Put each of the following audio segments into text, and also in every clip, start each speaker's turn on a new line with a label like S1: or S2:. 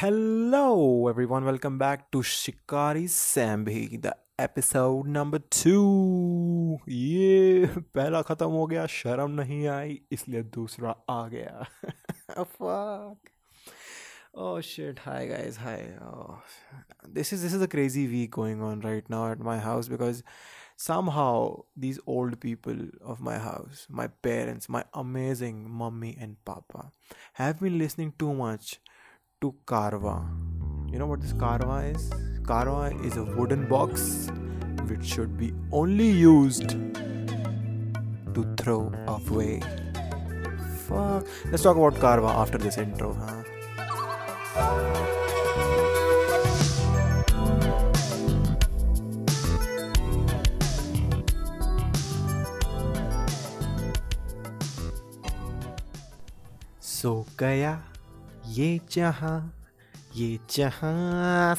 S1: Hello, everyone. Welcome back to Shikari Sambhi, the episode number two. ये पहला खत्म हो गया शर्म नहीं आई इसलिए दूसरा आ गया fuck oh shit hi guys hi oh. this is this is a crazy week going on right now at my house because somehow these old people of my house my parents my amazing mummy and papa have been listening too much to Karwa. You know what this Karwa is? Karwa is a wooden box which should be only used to throw away. Fuck. Let's talk about Karwa after this intro, huh? So, Gaya. ये जहाँ ये जहाँ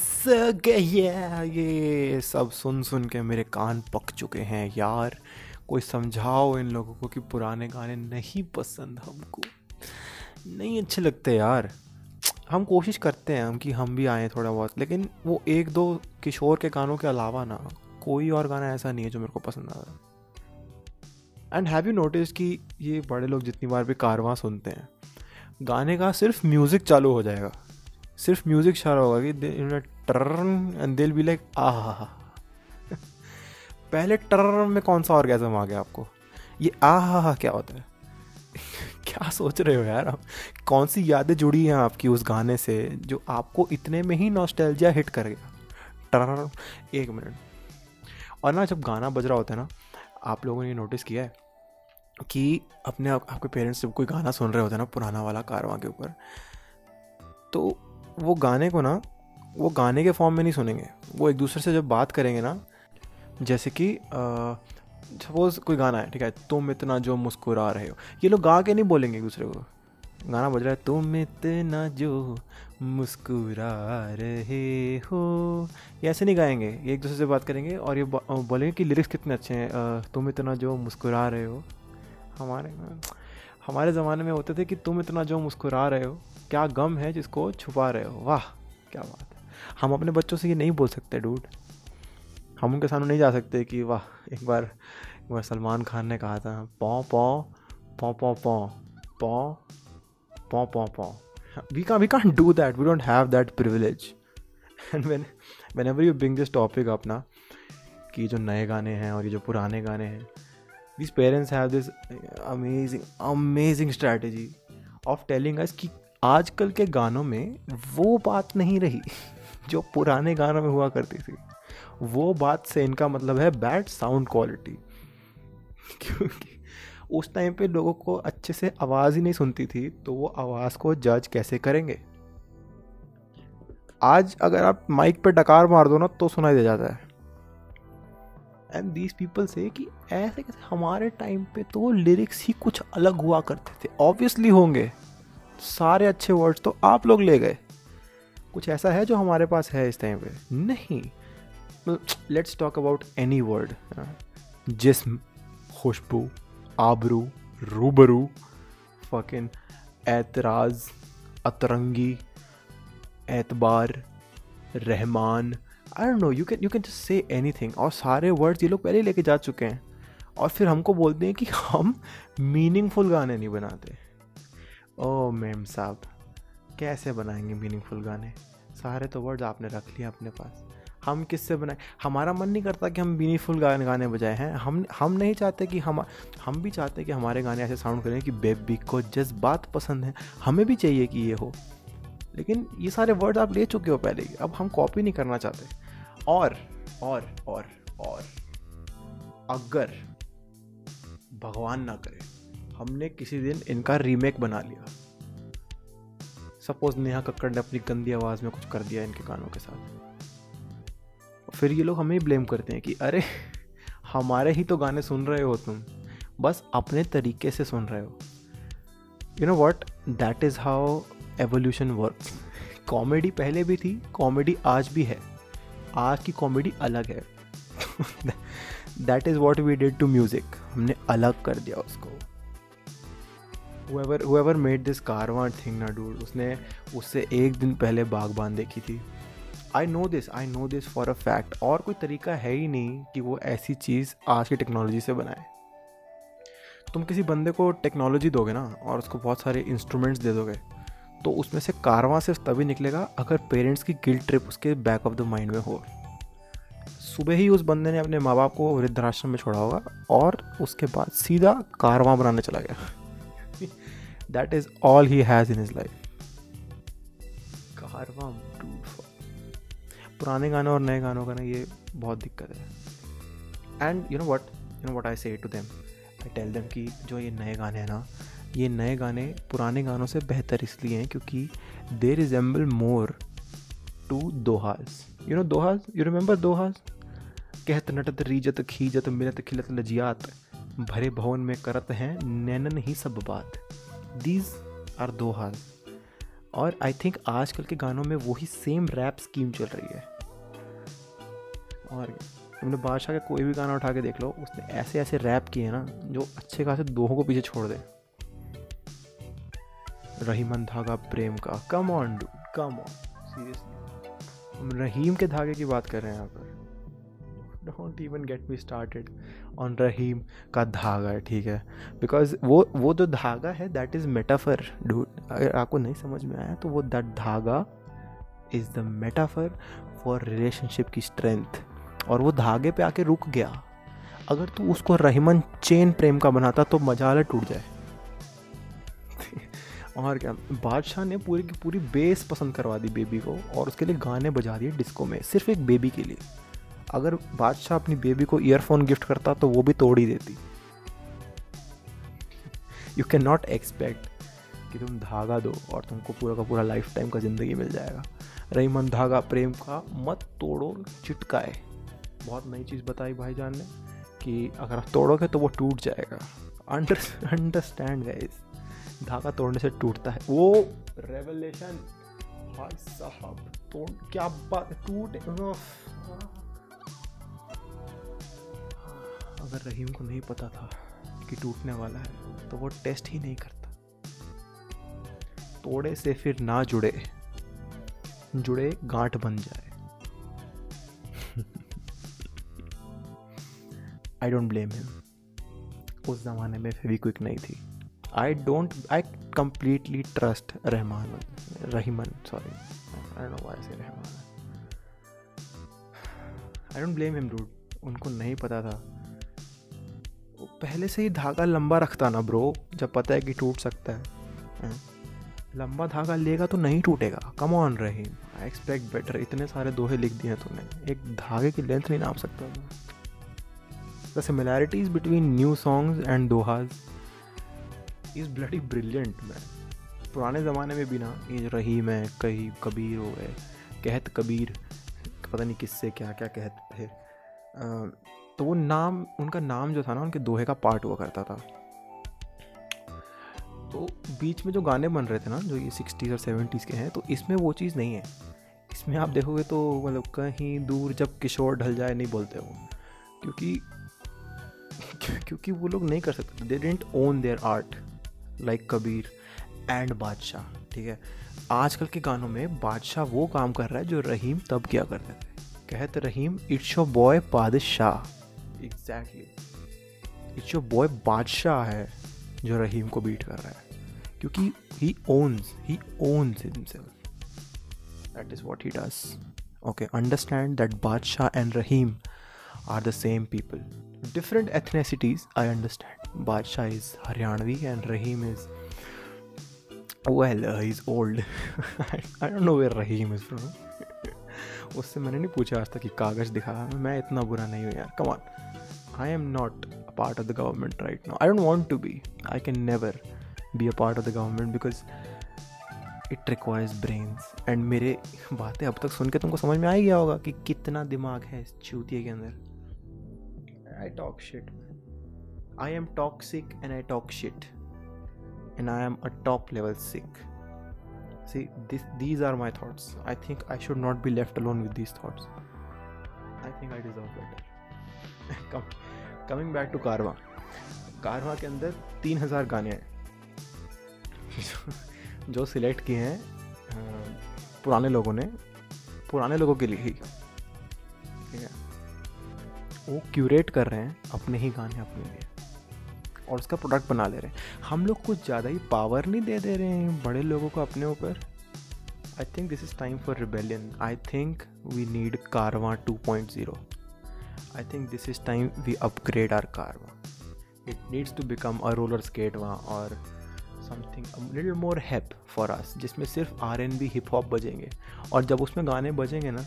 S1: ये। सब सुन सुन के मेरे कान पक चुके हैं यार। कोई समझाओ इन लोगों को कि पुराने गाने नहीं पसंद हमको। नहीं अच्छे लगते यार। हम कोशिश करते हैं हम कि हम भी आए थोड़ा बहुत, लेकिन वो एक दो किशोर के गानों के अलावा ना, कोई और गाना ऐसा नहीं है जो मेरे को पसंद आता एंड हैव यू नोटिस कि ये बड़े लोग जितनी बार भी कारवां सुनते हैं गाने का सिर्फ़ म्यूज़िक चालू हो जाएगा। सिर्फ़ म्यूज़िक चालू होगा कि turn and they'll be like ah पहले टर्न में कौन सा ऑर्गेजम आ गया आपको ये आ हा हा क्या होता है क्या सोच रहे हो यार आप कौन सी यादें जुड़ी हैं आपकी उस गाने से जो आपको इतने में ही नॉस्टैल्जिया हिट कर गया टर्न एक मिनट और ना जब गाना बज रहा होता है ना आप लोगों ने नोटिस किया है कि अपने आप, आपके पेरेंट्स जब कोई गाना सुन रहे होते हैं ना पुराना वाला कारवां के ऊपर तो वो गाने को ना वो गाने के फॉर्म में नहीं सुनेंगे। वो एक दूसरे से जब बात करेंगे ना जैसे कि सपोज़ कोई गाना है ठीक है तुम इतना जो मुस्कुरा रहे हो ये लोग गा के नहीं बोलेंगे एक दूसरे को। गाना बज रहा है तुम इतना जो मुस्कुरा रहे हो ये ऐसे नहीं गाएँगे ये एक दूसरे से बात करेंगे और ये बोलेंगे कि लिरिक्स कितने अच्छे हैं तुम इतना जो मुस्कुरा रहे हो। हमारे हमारे ज़माने में होते थे कि तुम इतना जो मुस्कुरा रहे हो, क्या गम है जिसको छुपा रहे हो? वाह, क्या बात है। हम अपने बच्चों से ये नहीं बोल सकते, डूड। हम उनके सामने नहीं जा सकते कि, वाह, एक बार एक बार सलमान खान ने कहा था, पौ पौ पौ पौ पौ पौ पौ पौ पौ। वी का we can do that we don't have that privilege and when whenever you bring this topic अपना कि जो नए गाने हैं और ये जो पुराने गाने हैं these parents have this amazing amazing strategy of telling us कि आजकल के गानों में वो बात नहीं रही जो पुराने गानों में हुआ करती थी। वो बात से इनका मतलब है बैड साउंड क्वालिटी क्योंकि उस टाइम पे लोगों को अच्छे से आवाज़ ही नहीं सुनती थी तो वो आवाज़ को जज कैसे करेंगे? आज अगर आप माइक पे डकार मार दो ना तो सुनाई दे जाता है। एंड दीज पीपल से कि ऐसे कैसे हमारे टाइम पे तो लिरिक्स ही कुछ अलग हुआ करते थे। ऑब्वियसली होंगे। सारे अच्छे वर्ड्स तो आप लोग ले गए। कुछ ऐसा है जो हमारे पास है इस टाइम पे? नहीं। Let's talk about any word जिस्म, खुशबू, आबरू, रूबरू फकिन एतराज़ अतरंगी एतबार Rahman I don't know you can you can just say anything और सारे वर्ड्स ये लोग पहले लेके जा चुके हैं। और फिर हमको बोलते हैं कि हम मीनिंगफुल गाने नहीं बनाते। ओ मैम साहब, कैसे बनाएँगे मीनिंगफुल गाने? सारे तो वर्ड्स आपने रख लिया अपने पास। हम किससे बनाए? हमारा मन नहीं करता कि हम मीनिंगफुल गाने गाने बजाए, हैं? हम हम नहीं चाहते कि हम हम भी चाहते कि हमारे गाने ऐसे साउंड करें कि बेबी को जस्ट बात पसंद है। हमें भी चाहिए कि ये हो। लेकिन ये सारे वर्ड आप ले चुके हो पहले ही, अब हम कॉपी नहीं करना चाहते। और और और और, अगर भगवान ना करे, हमने किसी दिन इनका रीमेक बना लिया। सपोज़ नेहा कक्कड़ ने अपनी गंदी आवाज़ में कुछ कर दिया इनके गानों के साथ। फिर ये लोग हमें ब्लेम करते हैं कि, अरे, हमारे ही तो गाने सुन रहे हो तुम। बस अपने तरीके से सुन रहे हो। You know what that is how evolution work comedy पहले भी थी कॉमेडी आज भी है। आज की कॉमेडी अलग है। That is what we did to music हमने अलग कर दिया उसको। Whoever whoever made this Karwaan thing ना डूड उसने उससे एक दिन पहले बागबान देखी थी। I know this I know this for a fact और कोई तरीका है ही नहीं कि वो ऐसी चीज़ आज की टेक्नोलॉजी से बनाए। तुम किसी बंदे को टेक्नोलॉजी दोगे ना और उसको बहुत सारे इंस्ट्रूमेंट्स दे दोगे तो उसमें से कारवां सिर्फ़ तभी निकलेगा अगर पेरेंट्स की गिल्ट ट्रिप उसके बैक ऑफ़ द माइंड में हो। सुबह ही उस बंदे ने अपने माँ बाप को वृद्धाश्रम में छोड़ा होगा और उसके बाद सीधा कारवां बनाने चला गया। That is all he has in his life Karwaan पुराने गानों और नए गानों का ना ये बहुत दिक्कत है। And you know what you know what I say to them I tell them कि जो ये नए गाने हैं ना ये नए गाने पुराने गानों से बेहतर इसलिए हैं क्योंकि they resemble more to dohas you know dohas you remember dohas कहत नटत, रीजत, खीजत, मिलत, खिलत लजियात भरे भवन में करत हैं, नैनन ही सब बात। दीज आर दोहाज और आई थिंक आजकल के गानों में वही सेम रैप स्कीम चल रही है। और तुमने बादशाह का कोई भी गाना उठा के देख लो, उसने ऐसे ऐसे रैप किए ना, जो अच्छे खासे दोहों को पीछे छोड़ दे। रहीमन धागा प्रेम का। Come on do come on seriously हम रहीम के धागे की बात कर रहे हैं यहाँ पर। Don't even get me started on Rahim का धागा, ठीक है? बिकॉज़ वो वो जो धागा है दैट इज़ मेटाफर डूड अगर आपको नहीं समझ में आया तो वो दैट धागा is the metaphor for relationship की स्ट्रेंथ और वो धागे पे आके रुक गया। अगर तू उसको रहीमन चेन प्रेम का बनाता तो मजाला टूट जाए। और क्या, बादशाह ने पूरी की पूरी बेस पसंद करवा दी बेबी को और उसके लिए गाने बजा दिए डिस्को में, सिर्फ़ एक बेबी के लिए। अगर बादशाह अपनी बेबी को ईयरफोन गिफ्ट करता तो वो भी तोड़ ही देती। यू कैन नॉट एक्सपेक्ट कि तुम धागा दो और तुमको पूरा का पूरा लाइफ टाइम का ज़िंदगी मिल जाएगा। रही मन धागा, प्रेम का मत तोड़ो, चिटकाए। बहुत नई चीज़ बताई भाईजान ने कि अगर आप तोड़ोगे तो वो टूट जाएगा। अंडर अंडरस्टैंड गाइस धागा तोड़ने से टूटता है। वो रेवलेशन भाई साहब, तोड़, क्या बात, टूट अगर रहीम को नहीं पता था कि टूटने वाला है तो वो टेस्ट ही नहीं करता। तोड़े से फिर ना जुड़े जुड़े गांठ बन जाए। आई डोंट ब्लेम हिम उस ज़माने में फेविक्विक नहीं थी। I don't I completely trust Rahman Rahiman sorry I know why say Rahman I don't blame him dude उनको नहीं पता था। पहले से ही धागा लंबा रखता ना ब्रो जब पता है कि टूट सकता है। हाँ। लंबा धागा लेगा तो नहीं टूटेगा। Come on Rahim I expect better इतने सारे दोहे लिख दिए तूने। एक धागे की लेंथ नहीं नाप सकता। The similarities between new songs and dohas is bloody brilliant man पुराने ज़माने में भी ना, ये रहीम है, कहीं, कबीर हो गए, कहत कबीर, पता नहीं किससे क्या क्या कहत थे तो वो नाम, उनका नाम जो था ना, उनके दोहे का पार्ट हुआ करता था। तो बीच में जो गाने बन रहे थे ना, जो ये सिक्सटीज़ और सेवेंटीज़ के हैं तो इसमें वो चीज़ नहीं है। इसमें आप देखोगे तो मतलब कहीं दूर जब किशोर ढल जाए, नहीं बोलते वो। क्योंकि क्योंकि वो लोग नहीं कर सकते they didn't own their art like Kabir and Badshah ठीक है? आजकल के गानों में बादशाह वो काम कर रहा है जो रहीम तब क्या करते थे। कहते Rahim it's your boy Badshah. Exactly it's your boy Badshah है जो रहीम को बीट कर रहा है। क्योंकि he owns he owns himself that is what he does okay understand that Badshah and Rahim are the same people different ethnicities, I understand. Badshah is Haryanvi and Rahim is. Well, uh, he's old. I don't know where Rahim is from. उससे मैंने नहीं पूछा आज तक कि कागज़ दिखा मैं इतना बुरा नहीं हूँ यार come on I am not a part of the government right now I don't want to be I can never be a part of the government because it requires brains and मेरे बातें अब तक सुन के तुमको समझ में आ ही गया होगा कि कितना दिमाग है इस चूतिए के अंदर I talk shit, man. I am toxic and I talk shit. And I am a top level sick. See, this, these are my thoughts. I think I should not be left alone with these thoughts. I think I deserve better. Coming back to कारवा कारवा के अंदर तीन हज़ार गाने हैं जो select किए हैं पुराने लोगों ने पुराने लोगों के लिए ही ठीक है वो क्यूरेट कर रहे हैं अपने ही गाने, अपने लिए। और उसका प्रोडक्ट बना ले रहे हैं। हम लोग कुछ ज़्यादा ही पावर नहीं दे दे रहे हैं बड़े लोगों को अपने ऊपर। I think this is time for rebellion I think we need Karwaan two point zero I think this is time we upgrade our Karwaan it needs to become a roller skate वहाँ और something little more hip for us जिसमें सिर्फ़ R N B hip hop बजेंगे। और जब उसमें गाने बजेंगे ना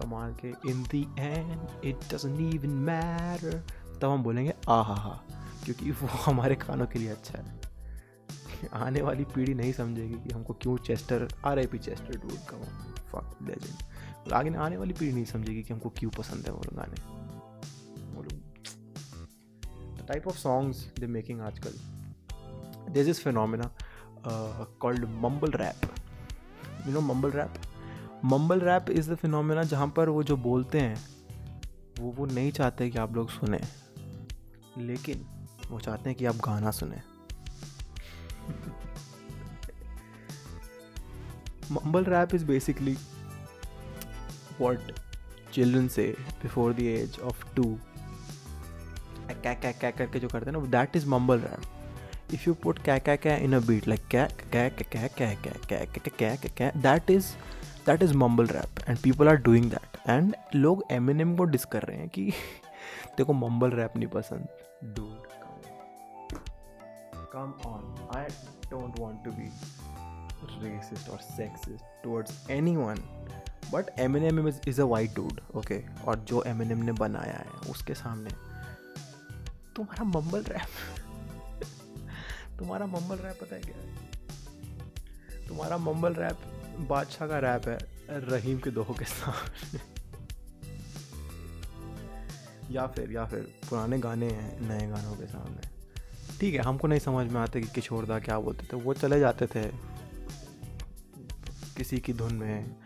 S1: कमाल के। In the end it doesn't even matter तब हम बोलेंगे आ हा हा क्योंकि वो हमारे कानों के लिए अच्छा है। आने वाली पीढ़ी नहीं समझेगी कि हमको क्यों Chester R I P Chester dude का फक लेजेंड आगे आने वाली पीढ़ी नहीं समझेगी कि हमको क्यों पसंद है वो लोग गाने। Type of songs they making आजकल। This is phenomena called mumble rap you know mumble rap mumble rap is the phenomena जहाँ पर वो जो बोलते हैं वो वो नहीं चाहते कि आप लोग सुने लेकिन वो चाहते हैं कि आप गाना सुने mumble rap is basically what children say before the age of two क्या क्या क्या करके जो करते हैं ना that is mumble rap you put क्या क्या क्या इन अ बीट लाइक क्या क्या क्या क्या क्या क्या क्या क्या क्या क्या क्या that is that is mumble rap and people are doing that and लोग एम एन एम को डिस कर रहे हैं कि, देखो मम्बल रैप नहीं पसंद। Dude come on. I don't want to be racist or sexist towards anyone. But Eminem is a white dude okay और जो एम एन एम ने बनाया है, उसके सामने। तुम्हारा मम्बल रैप तुम्हारा मम्बल रैप पता है क्या तुम्हारा मम्बल रैप बादशाह का रैप है, रहीम के दोहों के साथ। या फिर या फिर, पुराने गाने हैं, नए गानों के सामने। ठीक है, हमको नहीं समझ में आते कि किशोर किशोरदा क्या बोलते थे। वो चले जाते थे, किसी की धुन में,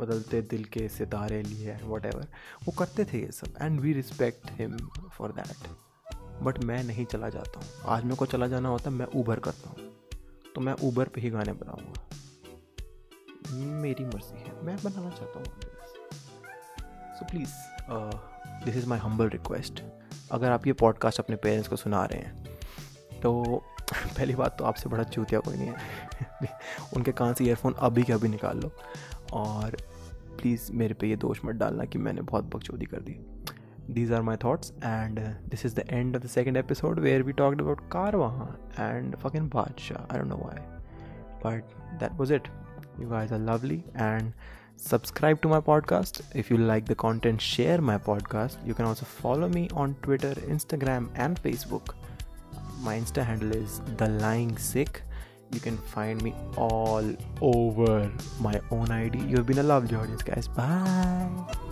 S1: बदलते दिल के सितारे लिए वट एवर वो करते थे ये सब and we respect him for that but मैं नहीं चला जाता हूँ। आज मेरे को चला जाना होता, मैं ऊबर करता हूँ। तो मैं ऊबर पे ही गाने बनाऊँगा। मेरी मर्ज़ी है। मैं बनाना चाहता हूँ so please this is my humble request अगर आप ये पॉडकास्ट अपने पेरेंट्स को सुना रहे हैं तो पहली बात तो आपसे बड़ा चूतिया कोई नहीं है। उनके कान से ईयरफोन अभी के अभी निकाल लो। और प्लीज़ मेरे पे ये दोष मत डालना कि मैंने बहुत बकचोदी कर दी। These are my thoughts and uh, this is the end of the second episode where we talked about Karwa and fucking बादशाह I don't know why. But that was it. You guys are lovely and subscribe to my podcast. If you like the content share my podcast. You can also follow me on twitter instagram and facebook. My insta handle is the lying sick. You can find me all over my own id you've been a lovely audience guys. Bye